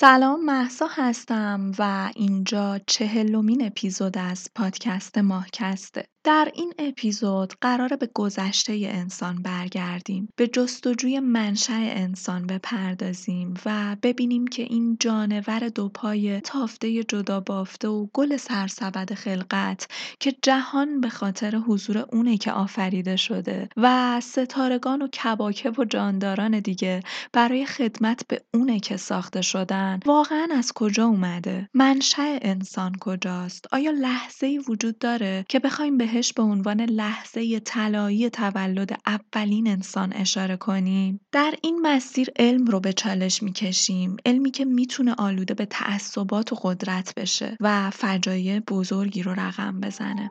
سلام مهسا هستم و اینجا چهلمین اپیزود از پادکست ماهکسته. در این اپیزود قراره به گذشته انسان برگردیم. به جستجوی منشأ انسان بپردازیم و ببینیم که این جانور دوپای تافته جدا بافته و گل سرسبد خلقت که جهان به خاطر حضور اونه که آفریده شده و ستارگان و کواکب و جانداران دیگه برای خدمت به اونه که ساخته شدن واقعا از کجا اومده؟ منشأ انسان کجاست؟ آیا لحظه‌ای وجود داره که بخوایم بهش به عنوان لحظه طلایی تولد اولین انسان اشاره کنیم؟ در این مسیر علم رو به چالش می‌کشیم، علمی که می‌تونه آلوده به تعصبات و قدرت بشه و فجایع بزرگی رو رقم بزنه.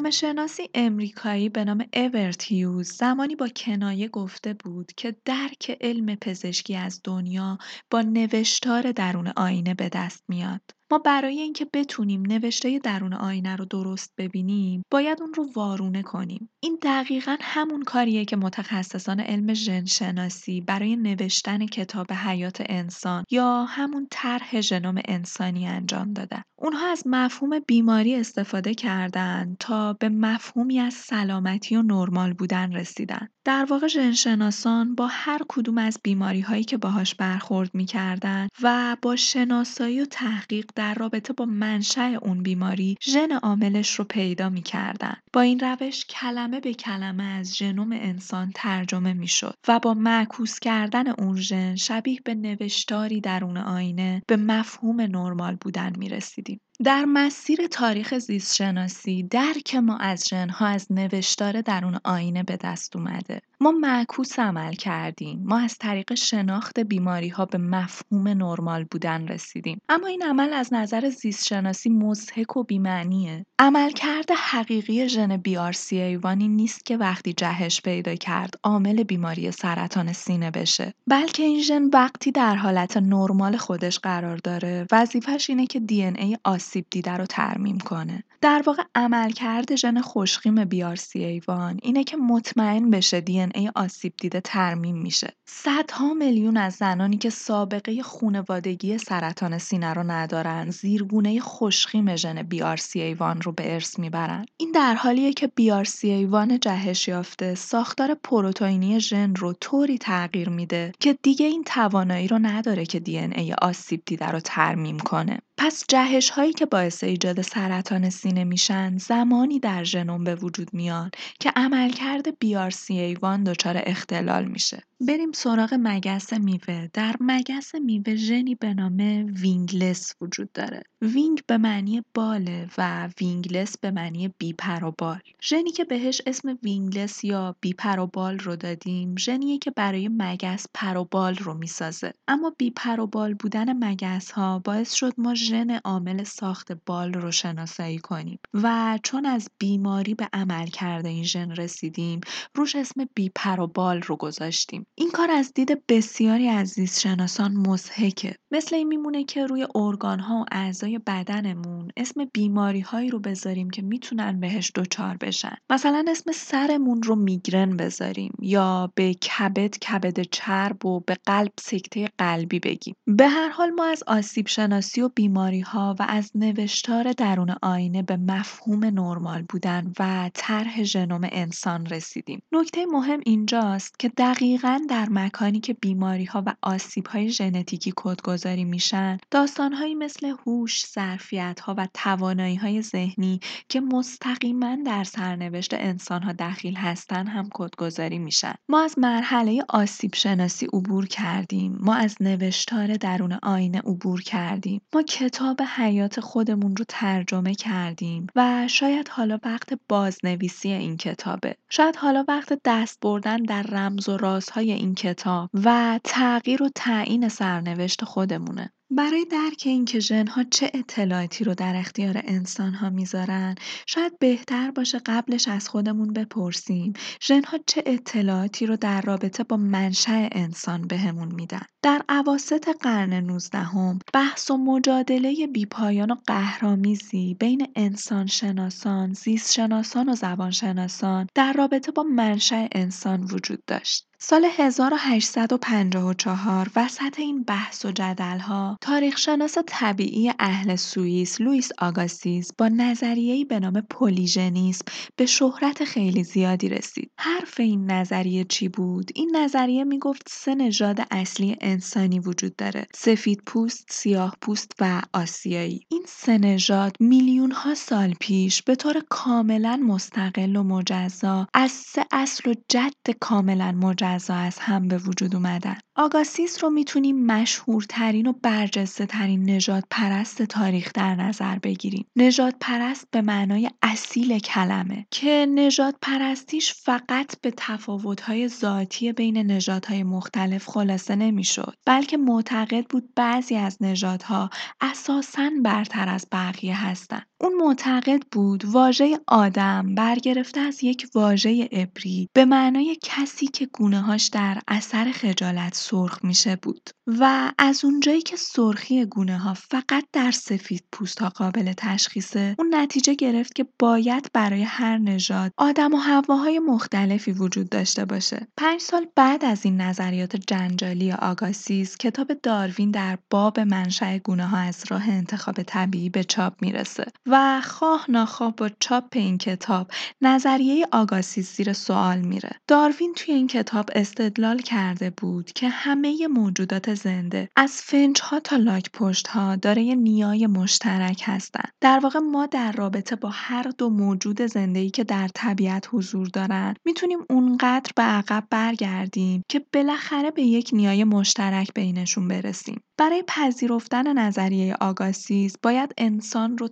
جامعه شناسی امریکایی به نام اورت زمانی با کنایه گفته بود که درک علم پزشکی از دنیا با نوشتار درون آینه به دست میاد. ما برای اینکه بتونیم نوشته درون آینه رو درست ببینیم باید اون رو وارونه کنیم. این دقیقا همون کاریه که متخصصان علم ژنشناسی برای نوشتن کتاب حیات انسان یا همون طرح ژنوم انسانی انجام دادن. اونها از مفهوم بیماری استفاده کردند تا به مفهومی از سلامتی و نرمال بودن رسیدن. در واقع ژنشناسان با هر کدوم از بیماری هایی که باهاش برخورد می‌کردن و با شناسایی و تحقیق در رابطه با منشأ اون بیماری ژن عاملش رو پیدا می‌کردن. با این روش کلمه به کلمه از ژنوم انسان ترجمه می‌شد و با معکوس کردن اون ژن شبیه به نوشتاری درون آینه به مفهوم نرمال بودن می‌رسیدیم. در مسیر تاریخ زیستشناسی درک ما از ژنها از نوشتار درون آینه به دست اومده. ما معکوس عمل کردیم. ما از طریق شناخت بیماری ها به مفهوم نرمال بودن رسیدیم. اما این عمل از نظر زیستشناسی مضحک و بیمعنیه. عملکرد حقیقی ژن بیارسی نیست که وقتی جهش پیدا کرد عامل بیماری سرطان سینه بشه. بلکه این ژن وقتی در حالت نرمال خودش قرار داره. وظیفش اینه که دی ای آسیب دیده رو ترمیم کنه. در واقع عملکرد ژن خوشخیم بیارسی ایوان اینه که مطمئن بشه ای آسیب دیده ترمیم میشه. صدها میلیون از زنانی که سابقه خونوادگی سرطان سینه رو ندارن زیرگونه خوشخیم ژن بیارسی ایوان رو به ارث می‌برن. این در حالیه که بیارسی ایوان جهش یافته ساختار پروتئینی ژن رو طوری تغییر میده که دیگه این توانایی رو نداره که ای آسیب دیده رو ترمیم کنه. پس جهش هایی که باعث ایجاد سرطان سینه میشن زمانی در ژنوم به وجود میان که عملکرد BRCA1 دچار اختلال میشه. بریم سراغ مگس میوه. در مگس میوه ژنی به نام wingless وجود داره. wing به معنی باله و wingless به معنی بی‌پر و بال. ژنی که بهش اسم wingless یا بی‌پر و بال رو دادیم، ژنیه که برای مگس پر و بال رو می‌سازه. اما بی‌پر و بال بودن مگس ها باعث شد ما ژن عامل ساخت بال رو شناسایی کنیم و چون از بیماری به عملکرد این ژن رسیدیم روش اسم بیپر و بال رو گذاشتیم این کار از دید بسیاری از زیست شناسان مزهکه مثل این میمونه که روی ارگان ها و اعضای بدنمون اسم بیماری هایی رو بذاریم که می‌تونن بهش دچار بشن. مثلا اسم سرمون رو میگرن بذاریم یا به کبد کبد چرب و به قلب سکته قلبی بگیم. به هر حال ما از آسیب شناسی و بیماری ها و از نوشتار درون آینه به مفهوم نرمال بودن و طرح ژنوم انسان رسیدیم. نکته مهم اینجاست که دقیقا در مکانی که بیماری ها و آسیب های ژنتیکی کدگذاری میشن، داستان هایی مثل هوش، ظرفیت ها و توانایی های ذهنی که مستقیما در سرنوشت انسان ها دخیل هستن هم کدگذاری میشن. ما از مرحله آسیب شناسی عبور کردیم. ما از نوشتار درون آینه عبور کردیم. ما کتاب حیات خودمون رو ترجمه کردیم و شاید حالا وقت بازنویسی این کتابه. شاید حالا وقت دست بردن در رمز و رازهای این کتاب و تغییر و تعیین سرنوشت خودمونه. برای درک اینکه ژن‌ها چه اطلاعاتی رو در اختیار انسان‌ها می‌ذارن، شاید بهتر باشه قبلش از خودمون بپرسیم ژن‌ها چه اطلاعاتی رو در رابطه با منشأ انسان بهمون میدن. در اواسط قرن 19 بحث و مجادله بیپایان و قهرآمیزی بین انسانشناسان، زیستشناسان و زبانشناسان در رابطه با منشأ انسان وجود داشت. سال 1854 وسط این بحث و جدل‌ها تاریخشناس طبیعی اهل سوئیس لوئیس آگاستیز با نظریه‌ای به نام پلیژنیسم به شهرت خیلی زیادی رسید. حرف این نظریه چی بود؟ این نظریه می‌گفت سه نژاد اصلی انسانی وجود داره. سفید پوست، سیاه پوست و آسیایی. این سه نژاد میلیون ها سال پیش به طور کاملا مستقل و مجزا از سه اصل و جد کاملا مجزا از هم به وجود اومدن. آگاستیس رو می‌تونیم مشهورترین و برجسته ترین نجات پرست تاریخ در نظر بگیریم. نجات پرست به معنای اصیل کلمه که نجات پرستیش فقط به تفاوت‌های ذاتی بین نژادهای مختلف خلاصه نمی‌شد بلکه معتقد بود بعضی از نژادها اساساً برتر از بقیه هستند. اون معتقد بود واژه آدم برگرفته از یک واژه عبری به معنای کسی که گونه‌هاش در اثر خجالت سرخ میشه بود و از اونجایی که سرخی ها فقط در سفید ها قابل تشخیصه اون نتیجه گرفت که باید برای هر نژاد آدم و هواهای مختلفی وجود داشته باشه. پنج سال بعد از این نظریات جنجالی آگاسیز کتاب داروین در باب منشأ ها از راه انتخاب طبیعی به چاپ می‌رسه و خواه ناخواه با چاپ این کتاب نظریه آگاسیز زیر سوال میره داروین توی این کتاب استدلال کرده بود که همه موجودات زنده از ها تا ها دارای نیای مشترک هستند. در واقع ما در رابطه با هر دو موجود ای که در طبیعت حضور دارند می‌تونیم اونقدر به عقب برگردیم که بالاخره به یک نیای مشترک بینشون برسیم. برای پذیرفتن نظریه آگاسیز باید انسان رو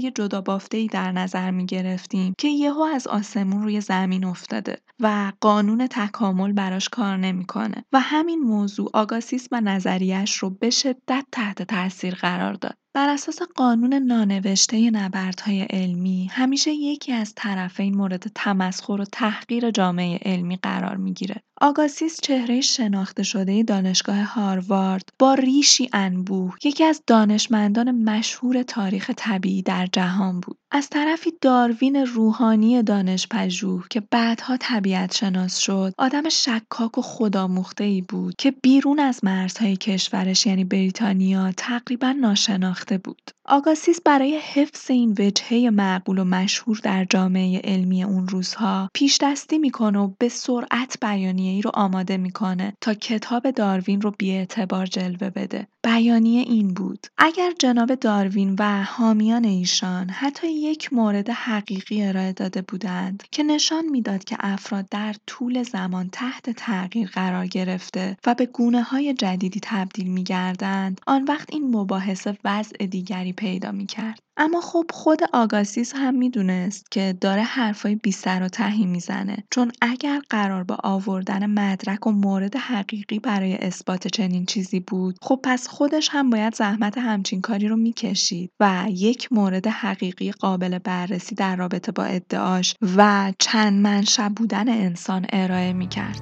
تافته جدا ای در نظر می گرفتیم که یهو از آسمون روی زمین افتاده و قانون تکامل براش کار نمی‌کنه و همین موضوع آگاسیس و نظریش رو به شدت تحت تاثیر قرار داد. بر اساس قانون نانوشته نبردهای علمی همیشه یکی از طرفین مورد تمسخر و تحقیر جامعه علمی قرار می‌گیره. آگاسیس چهره شناخته شده دانشگاه هاروارد با ریشی انبوه یکی از دانشمندان مشهور تاریخ طبیعی در جهان بود. از طرفی داروین روحانی دانشپژوه که بعدها طبیعت شناس شد آدم شکاک و خودآموخته ای بود که بیرون از مرزهای کشورش یعنی بریتانیا تقریبا ناشناخته بود آگاسیس برای حفظ این وجهه معقول و مشهور در جامعه علمی اون روزها پیش دستی می‌کنه و به سرعت بیانیه ای رو آماده می‌کنه تا کتاب داروین رو اعتبار جلوه بده. بیانیه این بود اگر جناب داروین و حامیان ایشان حتی یک مورد حقیقی ارائه داده بودند که نشان می‌داد که افراد در طول زمان تحت تغییر قرار گرفته و به گونه های جدیدی تبدیل می گردند آن وقت این مباحثه وضع دیگری پیدا می کرد. اما خب خود آگاسیس هم می‌دونست که داره حرفای بی سر و تهی می‌زنه چون اگر قرار با آوردن مدرک و مورد حقیقی برای اثبات چنین چیزی بود خب پس خودش هم باید زحمت همچین کاری رو می‌کشید و یک مورد حقیقی قابل بررسی در رابطه با ادعاش و چند منشأ بودن انسان ارائه می‌کرد.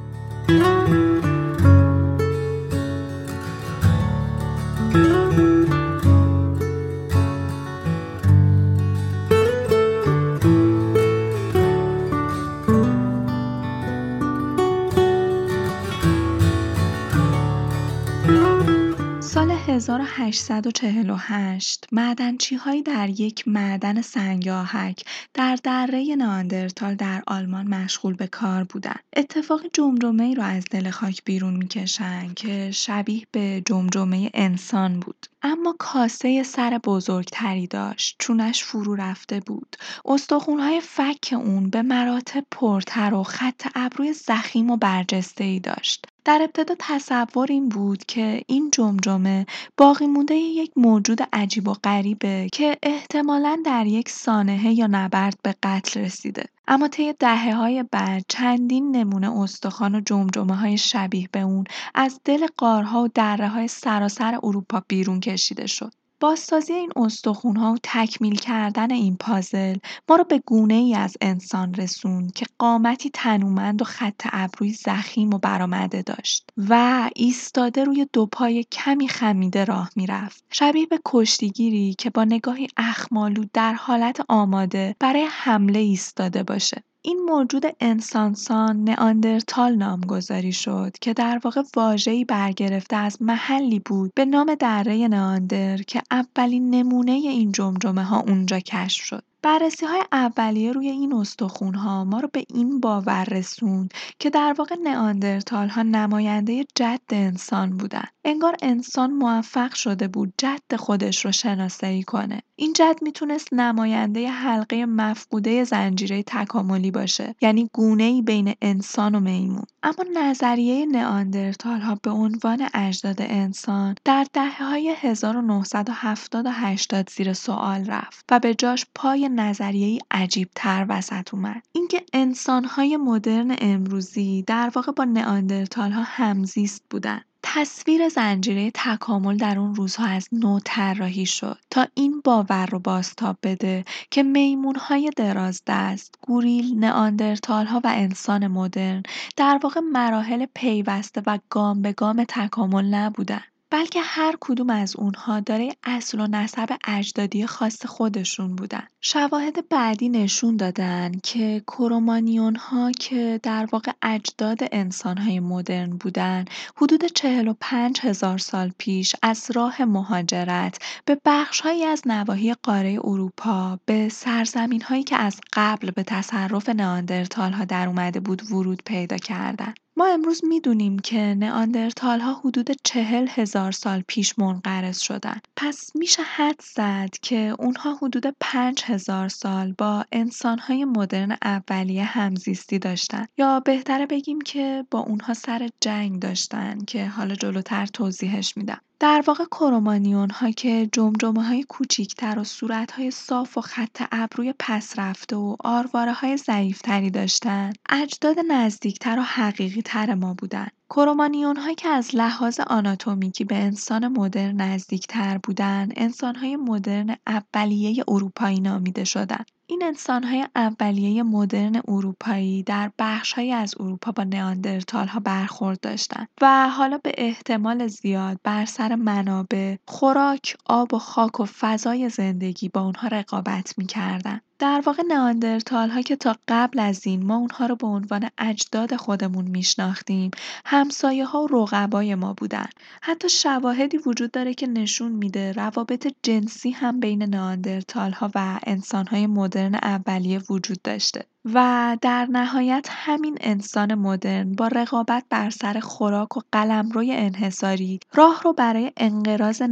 1848 هایی در یک معدن سنگاهک در دره ناندرتال در آلمان مشغول به کار بودند. اتفاق ای را از دل خاک بیرون می‌کشند که شبیه به جمجمه انسان بود. اما کاسه سر بزرگتری داشت چونش فرو رفته بود استخونهای فک اون به مراتب پرتر و خط ابروی زخیم و برجسته ای داشت در ابتدا تصور این بود که این جمجمه باقی مونده یک موجود عجیب و غریبه که احتمالا در یک سانحه یا نبرد به قتل رسیده. اما طی های بعد چندین نمونه استخوان و های شبیه به اون از دل قارها و های سراسر اروپا بیرون کشیده شد. بازسازی این ها و تکمیل کردن این پازل ما رو به ای از انسان رسوند که قامتی تنومند و خط ابروی زخیم و برآمده داشت و ایستاده روی دو پای کمی خمیده راه می‌رفت. شبیه به کشتیگیری که با نگاهی اخمالو در حالت آماده برای حمله ایستاده باشه. این موجود انسانسان نئاندرتال نامگذاری شد که در واقع واژه‌ای برگرفته از محلی بود به نام دره نئاندر که اولین نمونه این جمجمه ها اونجا کشف شد. بررسی های اولیه روی این استخون ها ما رو به این باور رسوند که در واقع نئاندرتال ها نماینده جد انسان بودن. انگار انسان موفق شده بود جد خودش رو شناسایی کنه. این جد می‌تونست نماینده حلقه مفقوده زنجیره تکاملی باشه یعنی گونه ای بین انسان و میمون اما نظریه نئاندرتال ها به عنوان اجداد انسان در دهه های 1970 و 80 زیر سوال رفت و به جاش پای نظریه عجیب تر وسط اومد اینکه انسان های مدرن امروزی در واقع با نئاندرتال ها همزیست بودن تصویر زنجیره تکامل در اون روزها از نو طراحی شد تا این باور رو بازتاب بده که میمونهای درازدست، گوریل، نئاندرتال‌ها و انسان مدرن در واقع مراحل پیوسته و گام به گام تکامل نبودن. بلکه هر کدوم از اونها داره اصل و نسب اجدادی خاص خودشون بودن. شواهد بعدی نشون دادن که کرومانیون ها که در واقع اجداد انسان های مدرن بودن حدود 45 هزار سال پیش از راه مهاجرت به بخش هایی از نواحی قاره اروپا به سرزمین هایی که از قبل به تصرف نئاندرتال ها در اومده بود ورود پیدا کردند. ما امروز می‌دونیم که ها حدود چهل هزار سال پیش منقرض شدن. پس میشه حد زد که اونها حدود پنج هزار سال با انسانهای مدرن اولیه همزیستی داشتن یا بهتره بگیم که با اونها سر جنگ داشتن که حالا جلوتر توضیحش میدم. در واقع ها که های کوچیک‌تر و صورت‌های صاف و خط ابروی رفته و های ضعیف‌تری داشتند، اجداد نزدیکتر و حقیقی‌تر ما بودند. هایی که از لحاظ آناتومیکی به انسان مدرن نزدیکتر بودند، انسان‌های مدرن اولیه اروپایی نامیده شدند. این انسان‌های اولیه مدرن اروپایی در بخش‌هایی از اروپا با ها برخورد داشتند و حالا به احتمال زیاد بر سر منابع، خوراک، آب و خاک و فضای زندگی با اونها رقابت می‌کردند. در واقع ها که تا قبل از این ما اونها رو به عنوان اجداد خودمون میشناختیم ها و رقبای ما بودن. حتی شواهدی وجود داره که نشون میده روابط جنسی هم بین ها و های مدرن اولیه وجود داشته. و در نهایت همین انسان مدرن با رقابت بر سر خوراک و قلمروی انحصاری راه رو برای انقراض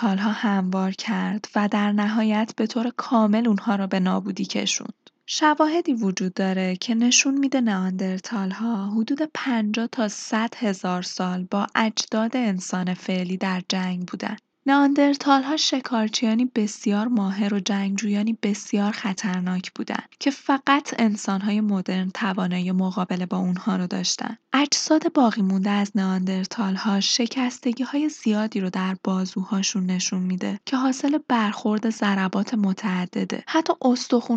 ها هموار کرد و در نهایت به طور کامل اونها را به نابودی کشوند. شواهدی وجود داره که نشون میده ها حدود 50 تا 100 هزار سال با اجداد انسان فعلی در جنگ بودن. ها شکارچیانی بسیار ماهر و جنگجویانی بسیار خطرناک بودند که فقط انسان‌های مدرن توانایی مقابله با اونها رو داشتن. اجساد باقی مونده از شکستگی های زیادی رو در بازوهاشون نشون میده که حاصل برخورد ضربات متعدده. حتی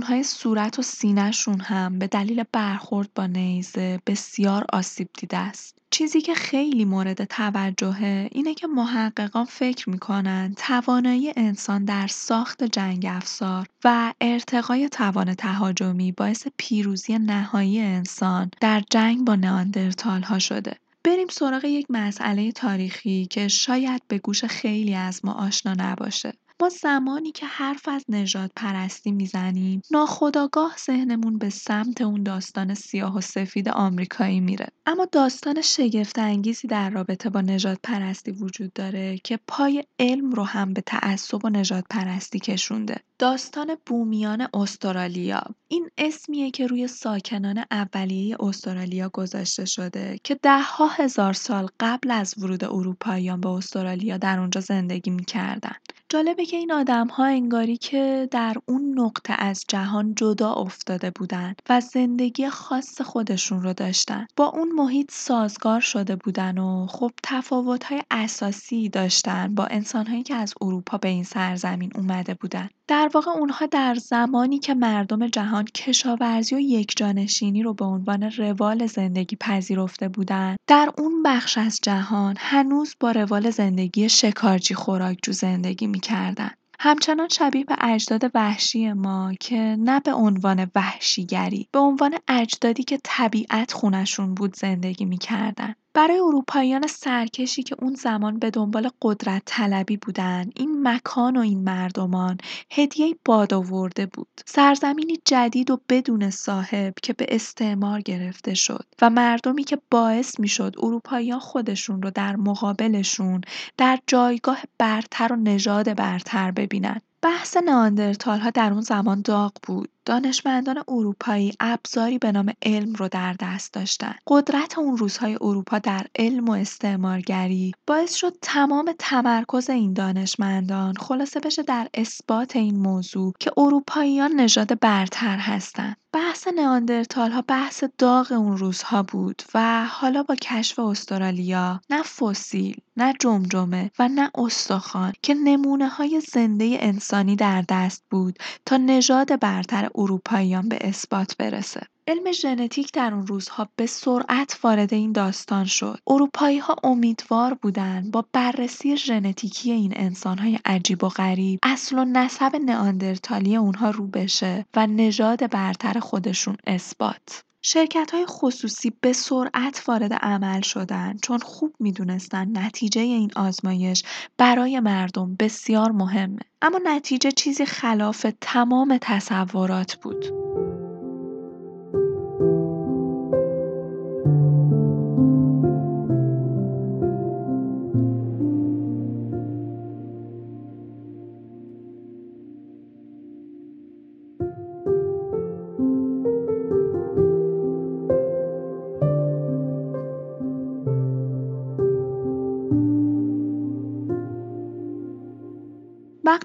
های صورت و سینهشون هم به دلیل برخورد با نیزه بسیار آسیب دیده است. چیزی که خیلی مورد توجهه اینه که محققان فکر می‌کنن توانایی انسان در ساخت جنگ افزار و ارتقای توان تهاجمی باعث پیروزی نهایی انسان در جنگ با نئاندرتال ها شده. بریم سراغ یک مسئله تاریخی که شاید به گوش خیلی از ما آشنا نباشه. ما زمانی که حرف از نجات پرستی می‌زنیم ناخداگاه ذهنمون به سمت اون داستان سیاه و سفید آمریکایی میره. اما داستان شگفت انگیزی در رابطه با نجات پرستی وجود داره که پای علم رو هم به تعصب و نجات پرستی کشونده. داستان بومیان استرالیا. این اسمیه که روی ساکنان اولیه استرالیا گذاشته شده که دهها هزار سال قبل از ورود اروپاییان به استرالیا در اونجا زندگی می‌کردن. جالبه که این ها انگاری که در اون نقطه از جهان جدا افتاده بودن و زندگی خاص خودشون رو داشتن. با اون محیط سازگار شده بودن و خب های اساسی داشتن با انسانهایی که از اروپا به این سرزمین اومده بودن. در واقع اونها در زمانی که مردم جهان کشاورزی و یکجانشینی رو به عنوان روال زندگی پذیرفته بودند، در اون بخش از جهان هنوز با روال زندگی شکارچی خوراکجو زندگی می‌کردن. همچنان شبیه به اجداد وحشی ما که نه به عنوان وحشیگری به عنوان اجدادی که طبیعت خونشون بود زندگی می‌کردن. برای اروپاییان سرکشی که اون زمان به دنبال قدرت طلبی بودن این مکان و این مردمان هدیه باد آورده بود سرزمینی جدید و بدون صاحب که به استعمار گرفته شد و مردمی که باعث می‌شد اروپاییان خودشون رو در مقابلشون در جایگاه برتر و نژاد برتر ببینن بحث ها در اون زمان داغ بود. دانشمندان اروپایی ابزاری به نام علم رو در دست داشتند. قدرت اون روزهای اروپا در علم و استعمارگری باعث شد تمام تمرکز این دانشمندان خلاصه بشه در اثبات این موضوع که اروپاییان نژاد برتر هستند. بحث ها بحث داغ اون روزها بود و حالا با کشف استرالیا نه فسیل نه جمجمه و نه استخوان که نمونه های زنده انسانی در دست بود تا نژاد برتر اروپاییان به اثبات برسه. علم ژنتیک در اون روزها به سرعت وارد این داستان شد. اروپایی ها امیدوار بودند با بررسی ژنتیکی این انسان های عجیب و غریب اصل و نسب نئاندرتالی اونها رو بشه و نژاد برتر خودشون اثبات. شرکت های خصوصی به سرعت وارد عمل شدند چون خوب می‌دونستند نتیجه این آزمایش برای مردم بسیار مهمه اما نتیجه چیزی خلاف تمام تصورات بود.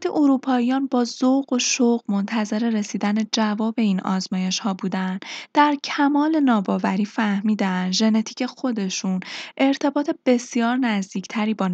وقتی اروپاییان با ذوق و شوق منتظر رسیدن جواب این ها بودند، در کمال ناباوری فهمیدن ژنتیک خودشون ارتباط بسیار نزدیکتری با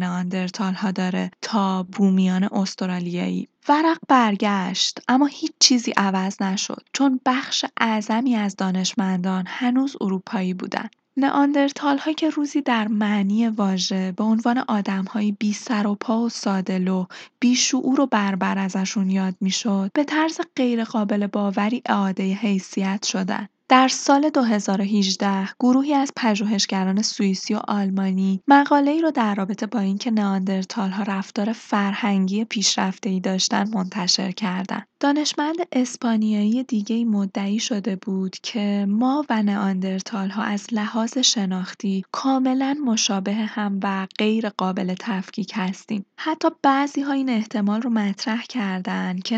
ها داره تا بومیان استرالیایی. ورق برگشت اما هیچ چیزی عوض نشد چون بخش اعظمی از دانشمندان هنوز اروپایی بودند. نئاندرتال‌ها که روزی در معنی واژه به عنوان آدم‌هایی بی سر و پا و ساده‌لوح، بیشعور و بربر ازشون یاد می‌شد، به طرز غیرقابل باوری اعاده حیثیت شدند. در سال 2018 گروهی از پژوهشگران سوئیسی و آلمانی ای را در رابطه با اینکه ها رفتار فرهنگی ای داشتند منتشر کردند. دانشمند اسپانیایی دیگه مدعی شده بود که ما و ها از لحاظ شناختی کاملا مشابه هم و غیر قابل تفکیک هستیم. حتی بعضی ها این احتمال رو مطرح کردند که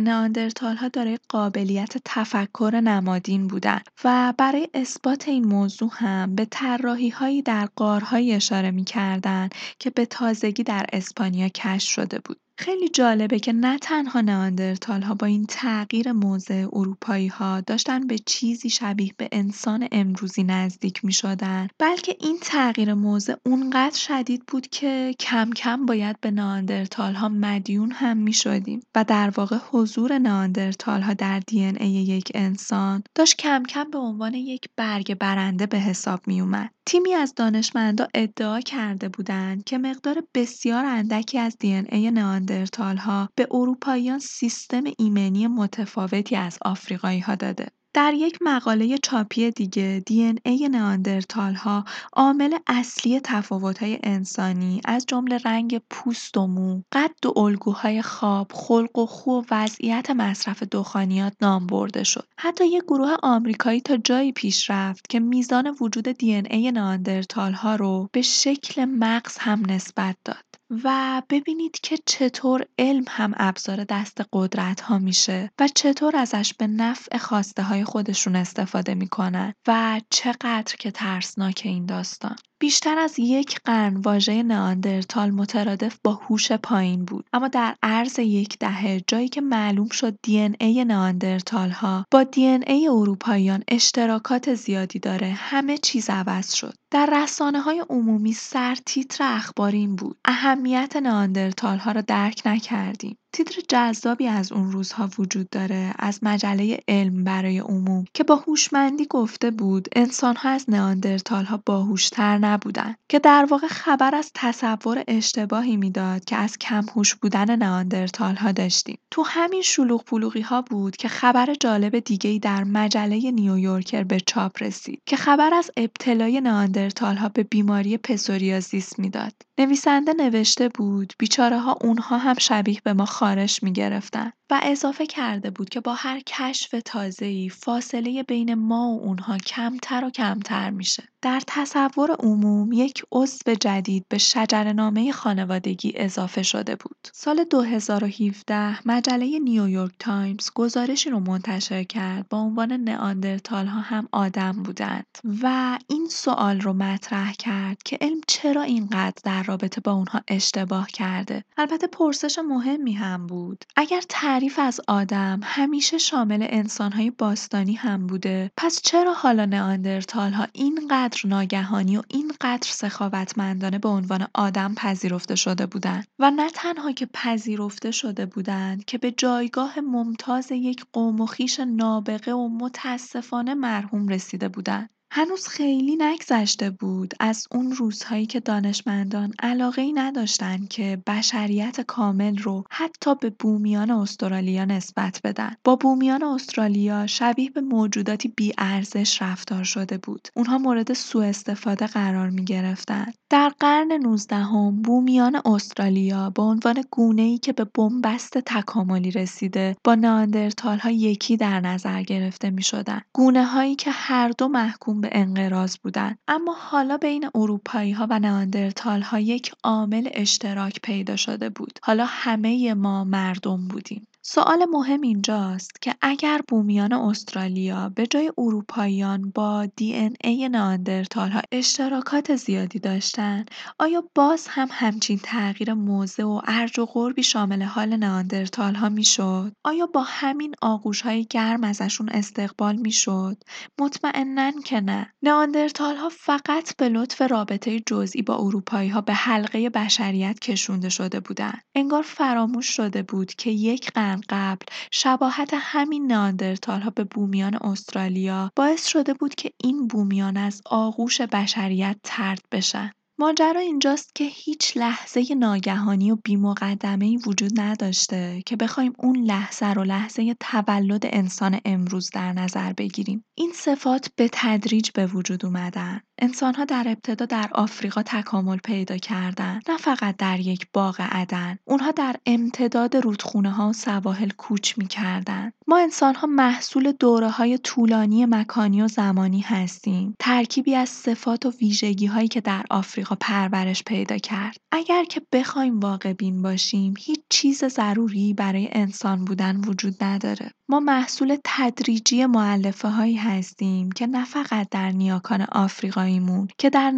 ها داره قابلیت تفکر نمادین بودن و برای اثبات این موضوع هم به هایی در غارهایی اشاره می‌کردند که به تازگی در اسپانیا کشف شده بود. خیلی جالبه که نه تنها ها با این تغییر موضع ها داشتن به چیزی شبیه به انسان امروزی نزدیک شدن بلکه این تغییر موضع اونقدر شدید بود که کم کم باید به ها مدیون هم شدیم و در واقع حضور ها در دی ای یک انسان داشت کم کم به عنوان یک برگ برنده به حساب می اومد. تیمی از دانشمندا ادعا کرده بودند که مقدار بسیار اندکی از دی ای ها به اروپاییان سیستم ایمنی متفاوتی از ها داده. در یک مقاله چاپی دیگه ای ها عامل اصلی های انسانی از جمله رنگ پوست و مو، قد و الگوهای خواب، خلق و خو و وضعیت مصرف دخانیات نام برده شد. حتی یک گروه آمریکایی تا جایی پیش رفت که میزان وجود ای ها رو به شکل مغز هم نسبت داد. و ببینید که چطور علم هم ابزار دست قدرت ها میشه و چطور ازش به نفع خواسته های خودشون استفاده می‌کنن و چقدر که ترسناک این داستان. بیشتر از یک قرن واژه نئاندرتال مترادف با هوش پایین بود. اما در عرض یک دهه جایی که معلوم شد دی ای نئاندرتال ها با دی ای اروپاییان اشتراکات زیادی داره همه چیز عوض شد. در رسانه های عمومی سرتیتر اخبار این بود. اهمیت نئاندرتال ها را درک نکردیم. تیتر جذابی از اون روزها وجود داره از مجله علم برای عموم که با هوشمندی گفته بود انسانها از نئاندرتال‌ها باهوشتر نبودن که در واقع خبر از تصور اشتباهی می‌داد که از کمهوش بودن نئاندرتال‌ها داشتیم. تو همین شلوغ پلوغی ها بود که خبر جالب دیگه‌ای در مجله نیویورکر به چاپ رسید که خبر از ابتلای نئاندرتال‌ها به بیماری پسوریازیس می‌داد. نویسنده نوشته بود بیچاره ها اونها هم شبیه به ما خارش گرفتن و اضافه کرده بود که با هر کشف تازه‌ای فاصله بین ما و اونها کمتر و کمتر میشه. در تصور عموم یک عضو جدید به شجرنامه خانوادگی اضافه شده بود. سال 2017 مجله نیویورک تایمز گزارشی رو منتشر کرد با عنوان نئاندرتال ها هم آدم بودند و این سوال رو مطرح کرد که علم چرا اینقدر در رابطه با اونها اشتباه کرده. البته پرسش مهمی هم بود. اگر تعریف از آدم همیشه شامل انسانهای باستانی هم بوده پس چرا حالا ها اینقدر ناگهانی و اینقدر سخاوتمندانه به عنوان آدم پذیرفته شده بودند و نه تنها که پذیرفته شده بودند که به جایگاه ممتاز یک قوم و خیش نابغه و متاسفانه مرحوم رسیده بودند هنوز خیلی نگذشته بود از اون روزهایی که دانشمندان ای نداشتن که بشریت کامل رو حتی به بومیان استرالیا نسبت بدن. با بومیان استرالیا شبیه به موجوداتی ارزش رفتار شده بود. اونها مورد سوء استفاده قرار می گرفتن. در قرن نوزدهم بومیان استرالیا به عنوان ای که به بنبست تکاملی رسیده با ها یکی در نظر گرفته می شدن. گونه هایی که هر دو محکوم به انقراض بودن. اما حالا بین اروپایی ها و ناندرتال ها یک عامل اشتراک پیدا شده بود. حالا همه ما مردم بودیم. سوال مهم اینجاست که اگر بومیان استرالیا به جای اروپاییان با دی ان ای ها اشتراکات زیادی داشتن آیا باز هم همچین تغییر موضع و ارج و قربی شامل حال ناندرتال ها می‌شد؟ آیا با همین آغوش های گرم ازشون استقبال می‌شد؟ مطمئنا که نه. ناندرتال ها فقط به لطف رابطه جزئی با اروپایی ها به حلقه بشریت کشونده شده بودند. انگار فراموش شده بود که یک قرن قبل شباهت همین ها به بومیان استرالیا باعث شده بود که این بومیان از آغوش بشریت ترد بشن. ماجرا اینجاست که هیچ لحظه ناگهانی و ای وجود نداشته که بخوایم اون لحظه رو لحظه تولد انسان امروز در نظر بگیریم. این صفات به تدریج به وجود اومدن. انسانها در ابتدا در آفریقا تکامل پیدا کردند، نه فقط در یک باغ عدن. اونها در امتداد رودخونه ها و سواحل کوچ می‌کردند. ما انسانها محصول دوره های طولانی مکانی و زمانی هستیم. ترکیبی از صفات و ویژگی هایی که در آفریقا پرورش پیدا کرد. اگر که بخوایم واقع بین باشیم، هیچ چیز ضروری برای انسان بودن وجود نداره. ما محصول تدریجی معلفه هایی هستیم که نه فقط در نیاکان آفریقاییمون که در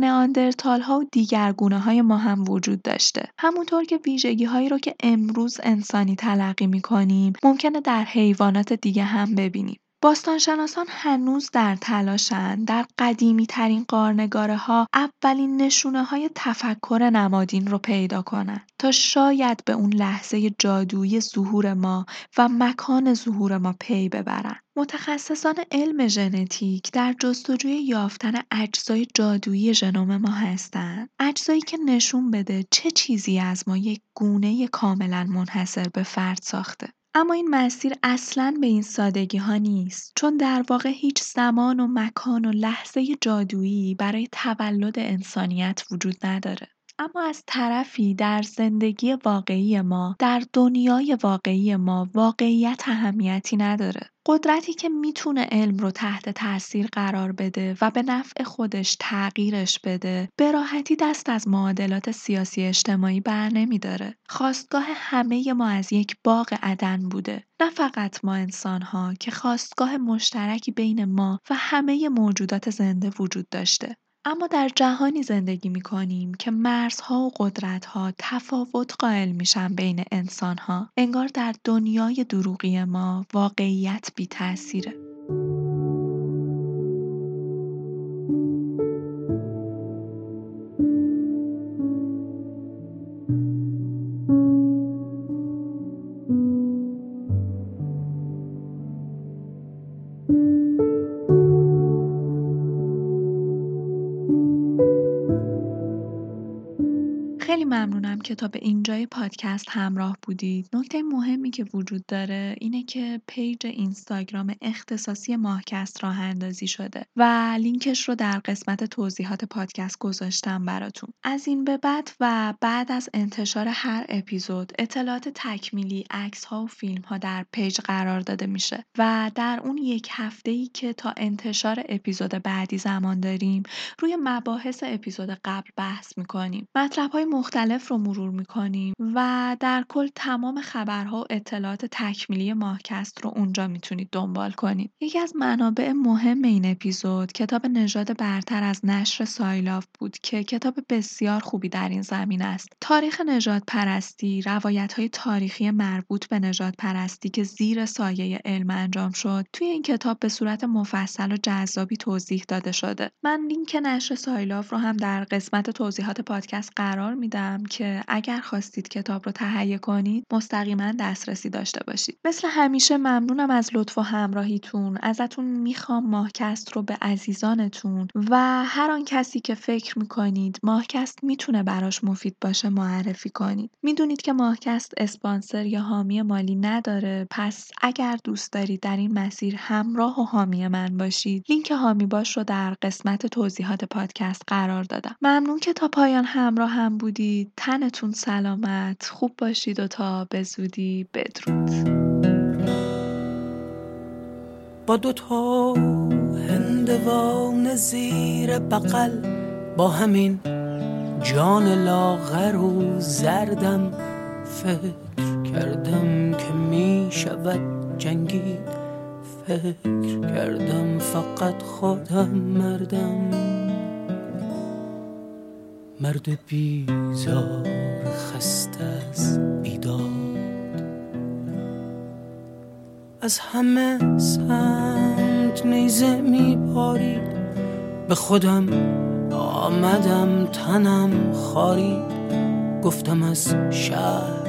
ها و دیگر های ما هم وجود داشته. همونطور که ویژگی هایی رو که امروز انسانی تلقی می‌کنیم ممکنه در حیوانات دیگه هم ببینیم. باستانشناسان هنوز در تلاشند در قدیمی ترین قارنگاره ها اولین نشونه های تفکر نمادین رو پیدا کنند تا شاید به اون لحظه جادویی ظهور ما و مکان ظهور ما پی ببرند. متخصصان علم ژنتیک در جستجوی یافتن اجزای جادویی ژنوم ما هستند. اجزایی که نشون بده چه چیزی از ما یک گونه کاملا منحصر به فرد ساخته. اما این مسیر اصلا به این سادگی ها نیست چون در واقع هیچ زمان و مکان و لحظه جادویی برای تولد انسانیت وجود نداره. اما از طرفی در زندگی واقعی ما در دنیای واقعی ما واقعیت اهمیتی نداره. قدرتی که می‌تونه علم رو تحت تاثیر قرار بده و به نفع خودش تغییرش بده به راحتی دست از معادلات سیاسی اجتماعی بر نمیداره خواستگاه همه ما از یک باغ عدن بوده. نه فقط ما انسان ها که خواستگاه مشترکی بین ما و همه موجودات زنده وجود داشته. اما در جهانی زندگی می‌کنیم که مرزها و قدرت‌ها تفاوت قائل میشن بین انسان‌ها. انگار در دنیای دروغی ما واقعیت بی‌تأثیره. که تا به اینجای پادکست همراه بودید نکته مهمی که وجود داره اینه که پیج اینستاگرام اختصاصی ماهکست راه اندازی شده و لینکش رو در قسمت توضیحات پادکست گذاشتم براتون. از این به بعد و بعد از انتشار هر اپیزود اطلاعات تکمیلی عکس ها و فیلم ها در پیج قرار داده میشه و در اون یک هفته ای که تا انتشار اپیزود بعدی زمان داریم روی مباحث اپیزود قبل بحث می‌کنیم. مطلب های مختلف رو مرور می‌کنیم و در کل تمام خبرها و اطلاعات تکمیلی ماهکست رو اونجا می‌تونید دنبال کنید. یکی از منابع مهم این اپیزود کتاب نژاد برتر از نشر سایلاف بود که کتاب بسیار خوبی در این زمینه است. تاریخ نژاد پرستی، روایت های تاریخی مربوط به نژاد پرستی که زیر سایه علم انجام شد، توی این کتاب به صورت مفصل و جذابی توضیح داده شده. من لینک نشر سایلاف رو هم در قسمت توضیحات پادکست قرار میدم که اگر خواستید کتاب رو تهیه کنید مستقیما دسترسی داشته باشید. مثل همیشه ممنونم از لطف و همراهیتون. ازتون می‌خوام ماهکست رو به عزیزانتون و هر آن کسی که فکر می‌کنید ماهکست می‌تونه براش مفید باشه معرفی کنید. می‌دونید که ماهکست اسپانسر یا حامی مالی نداره. پس اگر دوست دارید در این مسیر همراه و حامی من باشید لینک حامی باش رو در قسمت توضیحات پادکست قرار دادم. ممنون که تا پایان همراه هم بودید. تن تون سلامت خوب باشید و تا به زودی بدرود. با دو تا هندوان زیر بقل با همین جان لاغر و زردم فکر کردم که می شود جنگید فکر کردم فقط خودم مردم. مرد بیزار خسته از بیداد. از همه سمت نیزه می پارید به خودم آمدم تنم خارید. گفتم از شهر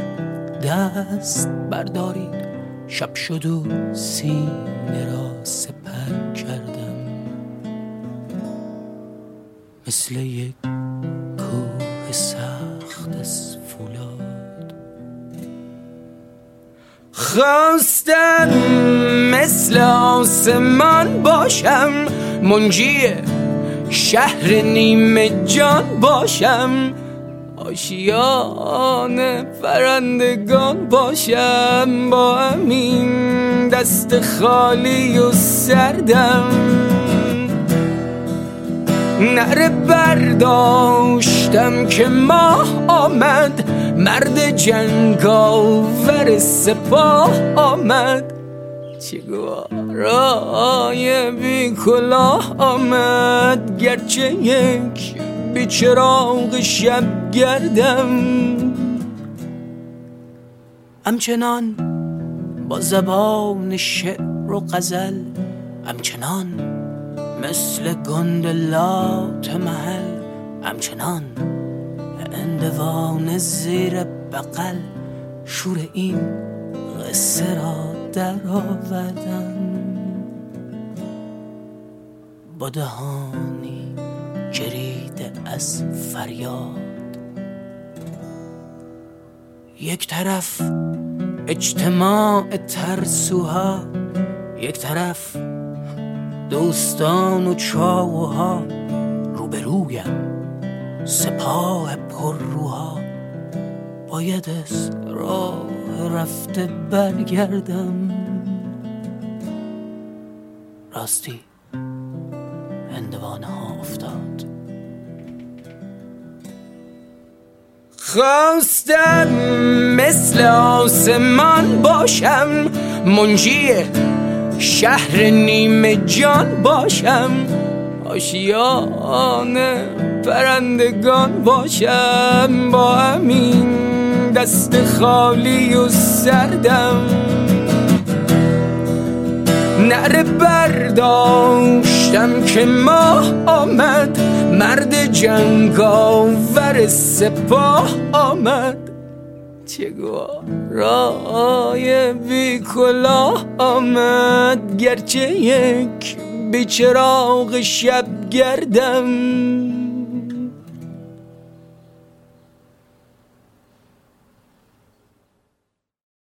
دست بردارید. شب شد و سینه را سپر کردم. مثل یک کوه سخت از فولاد. خواستم مثل آسمان باشم منجی شهر نیمه جان باشم آشیان پرندگان باشم با همین دست خالی و سردم. نره برداشتم که ماه آمد. مرد جنگاور سپاه آمد. چگوارای بی کلاه آمد. گرچه یک بی چراغ شب گردم. همچنان با زبان شعر و غزل همچنان مثل گندلات محل همچنان اندوان زیر بقل شور این قصه را در آوردم با دهانی جریده از فریاد. یک طرف اجتماع ترسوها یک طرف دوستان و چاوها روبرویم سپاه پرروها باید از راه رفته برگردم. راستی هندوانه ها افتاد. خواستم مثل آسمان باشم منجی شهر نیمه جان باشم آشیان پرندگان باشم. با همین دست خالی و سردم. نره برداشتم که ماه آمد مرد جنگاور سپاه آمد. چه رای بی کلاه آمد گرچه یک به چراغ شب گردم.